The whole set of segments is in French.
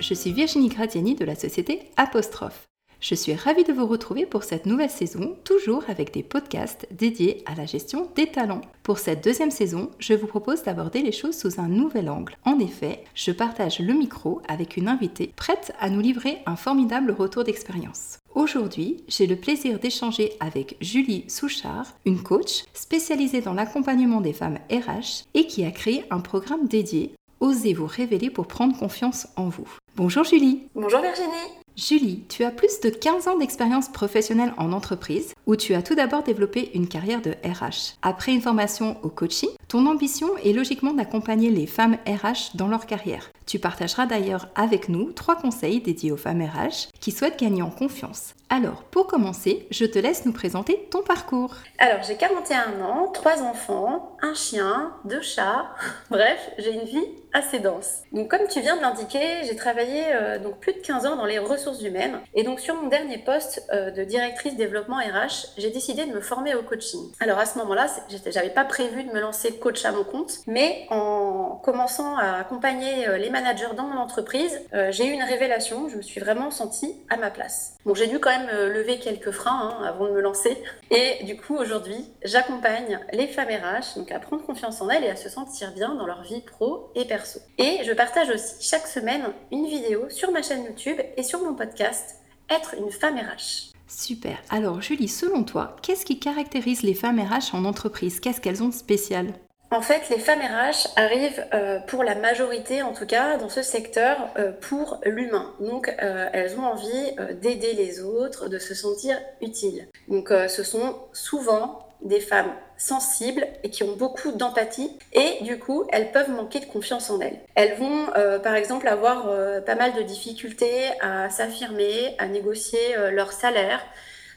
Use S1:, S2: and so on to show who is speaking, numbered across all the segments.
S1: Je suis Virginie Gradiani de la société Apostrophe. Je suis ravie de vous retrouver pour cette nouvelle saison, toujours avec des podcasts dédiés à la gestion des talents. Pour cette deuxième saison, je vous propose d'aborder les choses sous un nouvel angle. En effet, je partage le micro avec une invitée prête à nous livrer un formidable retour d'expérience. Aujourd'hui, j'ai le plaisir d'échanger avec Julie Souchard, une coach spécialisée dans l'accompagnement des femmes RH et qui a créé un programme dédié Osez vous révéler pour prendre confiance en vous. Bonjour Julie.
S2: Bonjour Virginie.
S1: Julie, tu as plus de 15 ans d'expérience professionnelle en entreprise où tu as tout d'abord développé une carrière de RH. Après une formation au coaching, ton ambition est logiquement d'accompagner les femmes RH dans leur carrière. Tu partageras d'ailleurs avec nous trois conseils dédiés aux femmes RH qui souhaitent gagner en confiance. Alors, pour commencer, je te laisse nous présenter ton parcours.
S2: Alors, j'ai 41 ans, trois enfants, un chien, deux chats. Bref, j'ai une vie assez dense. Donc, comme tu viens de l'indiquer, j'ai travaillé euh, donc plus de 15 ans dans les ressources humaines. Et donc, sur mon dernier poste euh, de directrice développement RH, j'ai décidé de me former au coaching. Alors, à ce moment-là, j'avais pas prévu de me lancer coach à mon compte, mais en commençant à accompagner euh, les managers dans mon entreprise, j'ai eu une révélation. Je me suis vraiment sentie à ma place. Bon, j'ai dû quand même lever quelques freins hein, avant de me lancer. Et du coup, aujourd'hui, j'accompagne les femmes RH donc à prendre confiance en elles et à se sentir bien dans leur vie pro et perso. Et je partage aussi chaque semaine une vidéo sur ma chaîne YouTube et sur mon podcast Être une femme RH.
S1: Super. Alors Julie, selon toi, qu'est-ce qui caractérise les femmes RH en entreprise? Qu'est-ce qu'elles ont de spécial?
S2: En fait, les femmes RH arrivent euh, pour la majorité, en tout cas, dans ce secteur, euh, pour l'humain. Donc, euh, elles ont envie d'aider les autres, de se sentir utiles. Donc, ce sont souvent des femmes sensibles et qui ont beaucoup d'empathie et du coup elles peuvent manquer de confiance en elles. Elles vont par exemple avoir pas mal de difficultés à s'affirmer, à négocier leur salaire,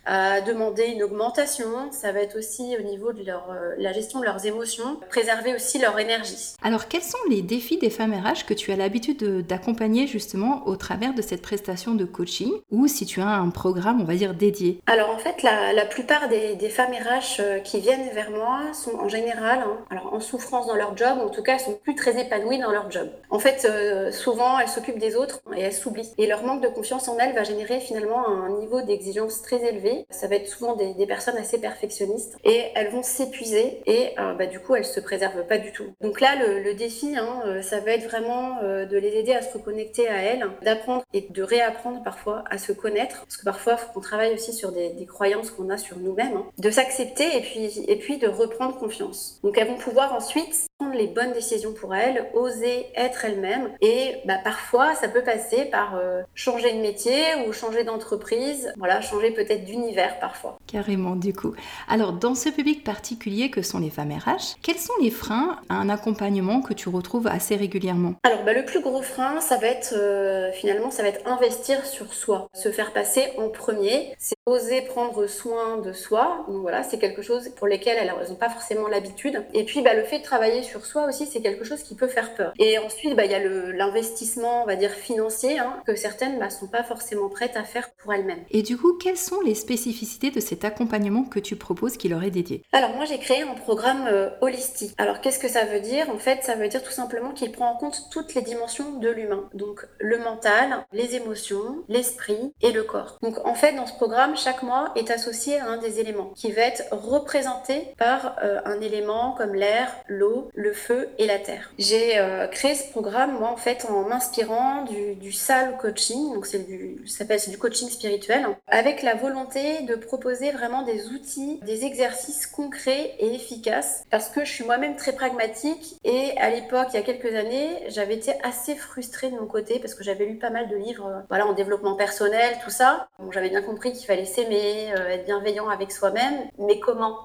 S2: à demander une augmentation. Ça va être aussi au niveau de leur, euh, la gestion de leurs émotions, préserver aussi leur énergie.
S1: Alors, quels sont les défis des femmes RH que tu as l'habitude d'accompagner justement au travers de cette prestation de coaching ou si tu as un programme, on va dire, dédié?
S2: Alors, en fait, la, la plupart des, des, femmes RH euh, qui viennent vers moi sont en général hein, alors en souffrance dans leur job, ou en tout cas, elles sont plus très épanouies dans leur job. En fait, euh, souvent, elles s'occupent des autres et elles s'oublient. Et leur manque de confiance en elles va générer finalement un niveau d'exigence très élevé ça va être souvent des, personnes assez perfectionnistes et elles vont s'épuiser et euh, bah, du coup elles se préservent pas du tout. Donc là le, défi, hein, euh, ça va être vraiment euh, de les aider à se reconnecter à elles, d'apprendre et de réapprendre parfois à se connaître parce que parfois faut qu'on travaille aussi sur des, croyances qu'on a sur nous-mêmes, hein. de s'accepter et puis et puis de reprendre confiance. Donc elles vont pouvoir ensuite prendre les bonnes décisions pour elles, oser être elles-mêmes et bah, parfois ça peut passer par changer de métier ou changer d'entreprise, voilà, changer peut-être d'une univers parfois.
S1: Carrément, du coup. Alors, dans ce public particulier que sont les femmes RH, quels sont les freins à un accompagnement que tu retrouves assez régulièrement?
S2: Alors, bah, le plus gros frein, ça va être euh, finalement, ça va être investir sur soi, se faire passer en premier. C'est oser prendre soin de soi. Donc voilà, c'est quelque chose pour lesquels elles n'ont pas forcément l'habitude. Et puis, bah, le fait de travailler sur soi aussi, c'est quelque chose qui peut faire peur. Et ensuite, bah, il y a l'investissement, on va dire financier, hein, que certaines ne bah, sont pas forcément prêtes à faire pour elles-mêmes.
S1: Et du coup, quels sont les spécificités de cet accompagnement que tu proposes qui leur est dédié?
S2: Alors moi j'ai créé un programme euh, holistique. Alors qu'est-ce que ça veut dire? En fait ça veut dire tout simplement qu'il prend en compte toutes les dimensions de l'humain. Donc le mental, les émotions, l'esprit et le corps. Donc en fait dans ce programme chaque mois est associé à un des éléments qui va être représenté par euh, un élément comme l'air, l'eau, le feu et la terre. J'ai euh, créé ce programme moi en fait en m'inspirant du, du SAL coaching, donc c'est du, ça s'appelle du coaching spirituel, avec la volonté de proposer vraiment des outils, des exercices concrets et efficaces. Parce que je suis moi-même très pragmatique. Et à l'époque, il y a quelques années, j'avais été assez frustrée de mon côté parce que j'avais lu pas mal de livres euh, voilà, en développement personnel, tout ça. Bon, j'avais bien compris qu'il fallait s'aimer, euh, être bienveillant avec soi-même, mais comment?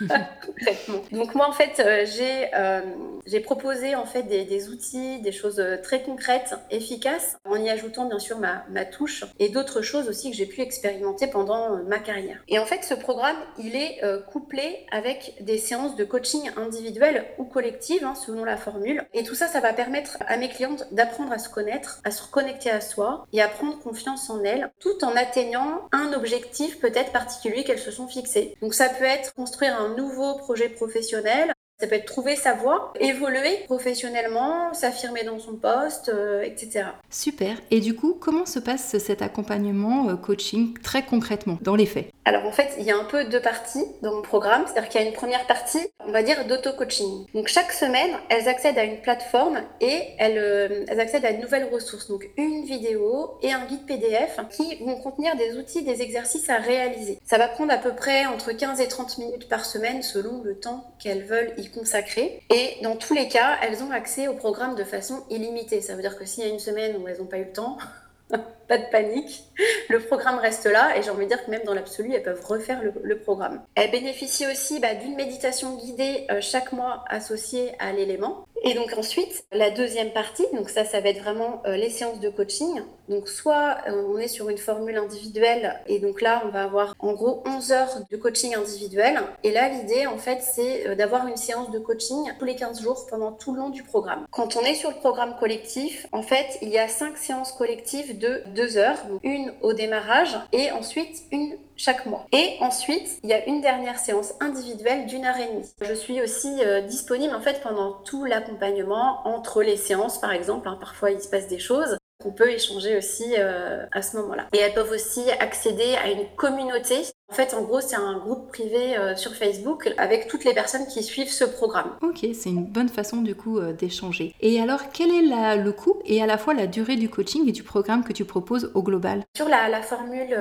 S2: Donc moi en fait euh, j'ai euh, proposé en fait des, outils, des choses euh, très concrètes, efficaces, en y ajoutant bien sûr ma, touche et d'autres choses aussi que j'ai pu expérimenter pendant ma carrière. Et en fait ce programme il est couplé avec des séances de coaching individuelles ou collectives hein, selon la formule. Et tout ça ça va permettre à mes clientes d'apprendre à se connaître, à se reconnecter à soi et à prendre confiance en elles, tout en atteignant un objectif peut-être particulier qu'elles se sont fixées. Donc ça peut être construire un nouveau projet professionnel, Ça peut être trouver sa voie, évoluer professionnellement, s'affirmer dans son poste, euh, etc.
S1: Super. Et du coup, comment se passe cet accompagnement euh, coaching très concrètement, dans les faits?
S2: Alors en fait, il y a un peu deux parties dans mon programme. C'est-à-dire qu'il y a une première partie, on va dire, d'auto-coaching. Donc chaque semaine, elles accèdent à une plateforme et elles, euh, elles accèdent à de nouvelles ressources. Donc une vidéo et un guide PDF qui vont contenir des outils, des exercices à réaliser. Ça va prendre à peu près entre 15 et 30 minutes par semaine selon le temps qu'elles veulent y consacrer. Et dans tous les cas, elles ont accès au programme de façon illimitée. Ça veut dire que s'il y a une semaine où elles n'ont pas eu le temps, pas de panique. Le programme reste là et j'ai envie de dire que même dans l'absolu, elles peuvent refaire le, programme. Elles bénéficient aussi bah, d'une méditation guidée euh, chaque mois associée à l'élément. Et donc ensuite, la deuxième partie, donc ça, ça va être vraiment euh, les séances de coaching. Donc soit euh, on est sur une formule individuelle et donc là, on va avoir en gros 11 heures de coaching individuel. Et là, l'idée, en fait, c'est d'avoir une séance de coaching tous les 15 jours pendant tout le long du programme. Quand on est sur le programme collectif, en fait, il y a 5 séances collectives de deux heures, une au démarrage et ensuite une chaque mois. Et ensuite, il y a une dernière séance individuelle d'une heure et demie. Je suis aussi euh, disponible en fait pendant tout l'accompagnement entre les séances par exemple. Hein. parfois il se passe des choses. On peut échanger aussi euh, à ce moment-là. Et elles peuvent aussi accéder à une communauté. En fait, en gros, c'est un groupe privé euh, sur Facebook avec toutes les personnes qui suivent ce programme.
S1: Ok, c'est une bonne façon du coup euh, d'échanger. Et alors, quel est le coût et à la fois la durée du coaching et du programme que tu proposes au global?
S2: Sur la, la formule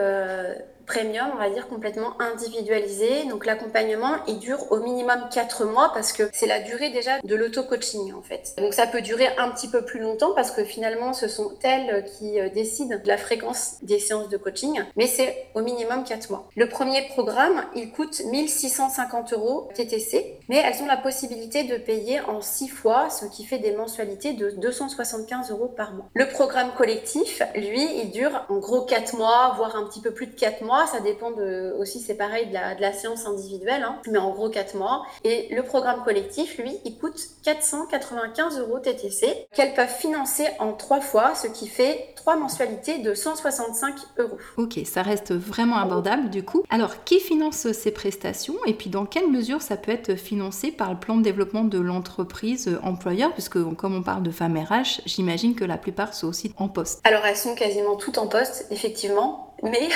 S2: premium, on va dire complètement individualisé. Donc l'accompagnement, il dure au minimum 4 mois parce que c'est la durée déjà de l'auto-coaching en fait. Donc ça peut durer un petit peu plus longtemps parce que finalement ce sont elles qui euh, décident de la fréquence des séances de coaching, mais c'est au minimum 4 mois. Le premier programme, il coûte 1650 euros TTC, mais elles ont la possibilité de payer en 6 fois, ce qui fait des mensualités de 275 euros par mois. Le programme collectif, lui, il dure en gros 4 mois, voire un petit peu plus de 4 mois ça dépend de, aussi, c'est pareil, de la, de la séance individuelle, hein, mais en gros 4 mois. Et le programme collectif, lui, il coûte 495 euros TTC, qu'elles peuvent financer en 3 fois, ce qui fait 3 mensualités de 165 euros.
S1: Ok, ça reste vraiment abordable du coup. Alors, qui finance ces prestations et puis dans quelle mesure ça peut être financé par le plan de développement de l'entreprise employeur? Puisque comme on parle de femmes RH, j'imagine que la plupart sont aussi en poste.
S2: Alors, elles sont quasiment toutes en poste, effectivement mais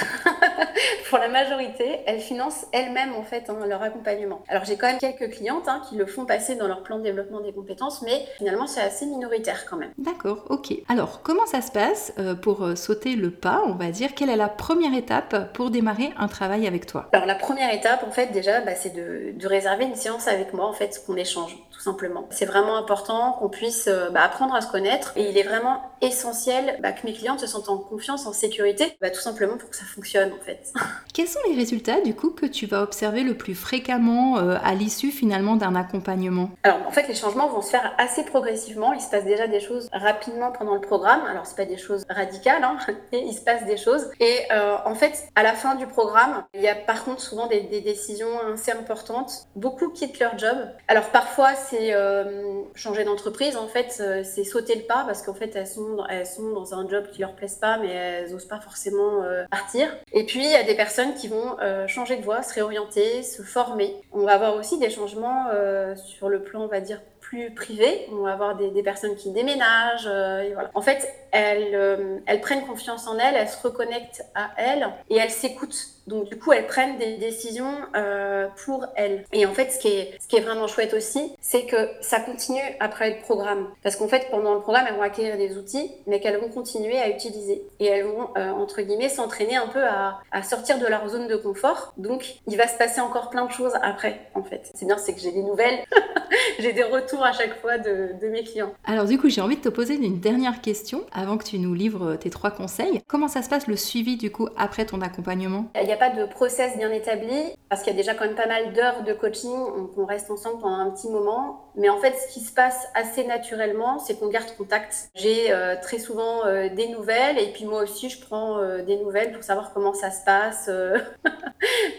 S2: pour la majorité, elles financent elles-mêmes en fait hein, leur accompagnement. Alors j'ai quand même quelques clientes hein, qui le font passer dans leur plan de développement des compétences, mais finalement c'est assez minoritaire quand même.
S1: D'accord, ok. Alors comment ça se passe euh, pour euh, sauter le pas, on va dire? Quelle est la première étape pour démarrer un travail avec toi?
S2: Alors la première étape en fait déjà, bah, c'est de, réserver une séance avec moi en fait, qu'on échange tout simplement. C'est vraiment important qu'on puisse euh, bah, apprendre à se connaître et il est vraiment essentiel bah, que mes clientes se sentent en confiance, en sécurité, tout simplement pour que ça fonctionne en fait.
S1: Quels sont les résultats du coup que tu vas observer le plus fréquemment euh, à l'issue finalement d'un accompagnement?
S2: Alors en fait les changements vont se faire assez progressivement. Il se passe déjà des choses rapidement pendant le programme. Alors c'est pas des choses radicales, hein, mais il se passe des choses. Et euh, en fait à la fin du programme, il y a par contre souvent des, décisions assez importantes. Beaucoup quittent leur job. Alors parfois c'est euh, changer d'entreprise. En fait c'est sauter le pas parce qu'en fait elles sont, elles sont dans un job qui leur plaise pas, mais elles n'osent pas forcément partir. Et puis, il y a des personnes qui vont euh, changer de voie, se réorienter, se former. On va avoir aussi des changements euh, sur le plan, on va dire, plus privé. On va avoir des, personnes qui déménagent. Euh. En fait, elles, elles prennent confiance en elles, elles se reconnectent à elles et elles s'écoutent donc du coup, elles prennent des décisions euh, pour elles. Et en fait, ce qui est, vraiment chouette aussi, c'est que ça continue après le programme. Parce qu'en fait, pendant le programme, elles vont acquérir des outils, mais qu'elles vont continuer à utiliser. Et elles vont, euh, entre guillemets, s'entraîner un peu à, à, sortir de leur zone de confort. Donc, il va se passer encore plein de choses après, en fait. C'est bien, c'est que j'ai des nouvelles, j'ai des retours à chaque fois de, de mes clients.
S1: Alors du coup, j'ai envie de te poser une dernière question avant que tu nous livres tes trois conseils. Comment ça se passe le suivi du coup après ton accompagnement?
S2: Pas de process bien établi parce qu'il y a déjà quand même pas mal d'heures de coaching, on, reste ensemble pendant un petit moment. Mais en fait, ce qui se passe assez naturellement, c'est qu'on garde contact. J'ai euh, très souvent euh, des nouvelles et puis moi aussi, je prends euh, des nouvelles pour savoir comment ça se passe.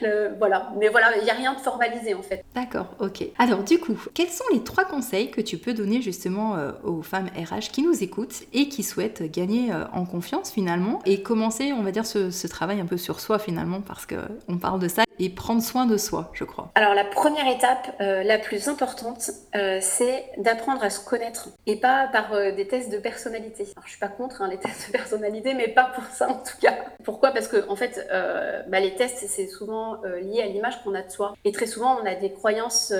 S2: voilà. Mais voilà, il n'y a rien de formalisé en fait.
S1: D'accord, ok. Alors du coup, quels sont les trois conseils que tu peux donner justement euh, aux femmes RH qui nous écoutent et qui souhaitent gagner euh, en confiance finalement et commencer, on va dire, ce, travail un peu sur soi finalement parce qu'on parle de ça et prendre soin de soi, je crois.
S2: Alors la première étape, la plus importante, c'est d'apprendre à se connaître et pas par des tests de personnalité. Alors, je suis pas contre hein, les tests de personnalité, mais pas pour ça en tout cas. Pourquoi? Parce que en fait, bah, les tests, c'est souvent lié à l'image qu'on a de soi. Et très souvent, on a des croyances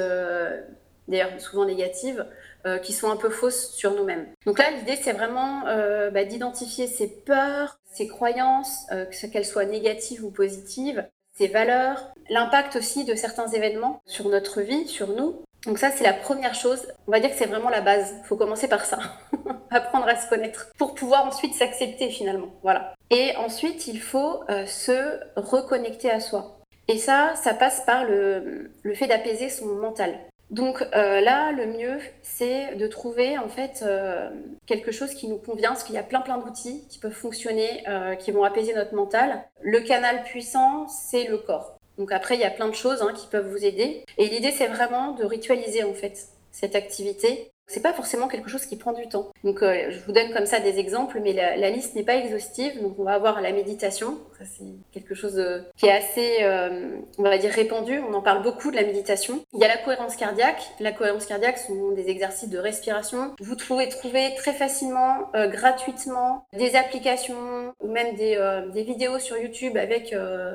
S2: d'ailleurs souvent négatives, euh, qui sont un peu fausses sur nous-mêmes. Donc là, l'idée, c'est vraiment euh, bah, d'identifier ses peurs, ses croyances, euh, qu'elles soient négatives ou positives, ses valeurs, l'impact aussi de certains événements sur notre vie, sur nous. Donc ça, c'est la première chose. On va dire que c'est vraiment la base. Il faut commencer par ça. Apprendre à se connaître pour pouvoir ensuite s'accepter finalement. Voilà. Et ensuite, il faut se reconnecter à soi. Et ça, ça passe par le, le fait d'apaiser son mental. Donc euh, là, le mieux, c'est de trouver en fait euh, quelque chose qui nous convient, parce qu'il y a plein plein d'outils qui peuvent fonctionner, euh, qui vont apaiser notre mental. Le canal puissant, c'est le corps. Donc après, il y a plein de choses hein, qui peuvent vous aider. Et l'idée, c'est vraiment de ritualiser en fait cette activité c'est pas forcément quelque chose qui prend du temps. Donc, euh, je vous donne comme ça des exemples, mais la, liste n'est pas exhaustive. Donc, on va avoir la méditation. Ça, c'est quelque chose euh, qui est assez, euh, on va dire, répandu. On en parle beaucoup de la méditation. Il y a la cohérence cardiaque. La cohérence cardiaque sont des exercices de respiration. Vous pouvez trouver très facilement, gratuitement, des applications ou même des, des vidéos sur YouTube avec,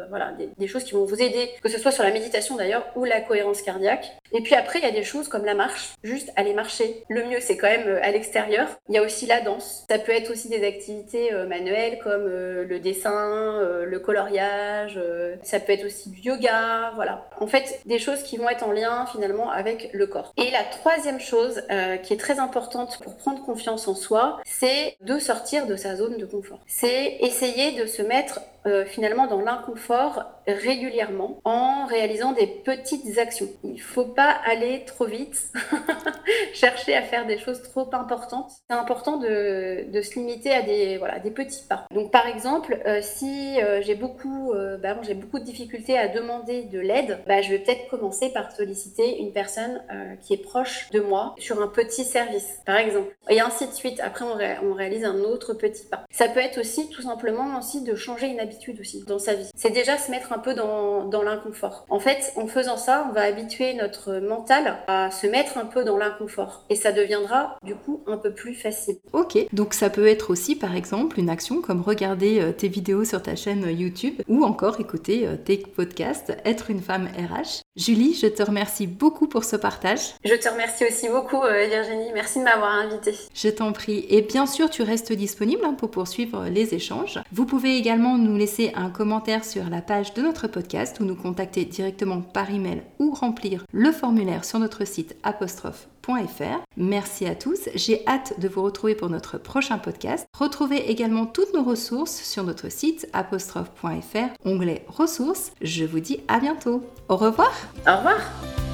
S2: voilà, des, des choses qui vont vous aider, que ce soit sur la méditation d'ailleurs ou la cohérence cardiaque. Et puis après, il y a des choses comme la marche. Juste aller marcher le mieux, c'est quand même euh, à l'extérieur. Il y a aussi la danse. Ça peut être aussi des activités euh, manuelles comme euh, le dessin, le coloriage. Ça peut être aussi du yoga. Voilà. En fait, des choses qui vont être en lien finalement avec le corps. Et la troisième chose qui est très importante pour prendre confiance en soi, c'est de sortir de sa zone de confort. C'est essayer de se mettre finalement dans l'inconfort régulièrement en réalisant des petites actions. Il ne faut pas aller trop vite, chercher à faire des choses trop importantes. C'est important de, de, se limiter à des, voilà, des petits pas. Donc par exemple, euh, si euh, j'ai beaucoup, euh, bah, j'ai beaucoup de difficultés à demander de l'aide, bah, je vais peut-être commencer par solliciter une personne qui est proche de moi sur un petit service, par exemple. Et ainsi de suite. Après, on, on réalise un autre petit pas. Ça peut être aussi tout simplement aussi de changer une habitude aussi dans sa vie. C'est déjà se mettre un peu dans, dans l'inconfort. En fait, en faisant ça, on va habituer notre mental à se mettre un peu dans l'inconfort. Et ça deviendra du coup un peu plus facile.
S1: Ok, donc ça peut être aussi par exemple une action comme regarder euh, tes vidéos sur ta chaîne YouTube ou encore écouter euh, tes podcasts Être une femme RH. Julie, je te remercie beaucoup pour ce partage.
S2: Je te remercie aussi beaucoup euh, Virginie, merci de m'avoir invitée.
S1: Je t'en prie. Et bien sûr, tu restes disponible hein, pour poursuivre les échanges. Vous pouvez également nous laisser un commentaire sur la page de notre podcast ou nous contacter directement par email ou remplir le formulaire sur notre site apostrophe Merci à tous, j'ai hâte de vous retrouver pour notre prochain podcast. Retrouvez également toutes nos ressources sur notre site apostrophe.fr, onglet ressources. Je vous dis à bientôt. Au revoir.
S2: Au revoir.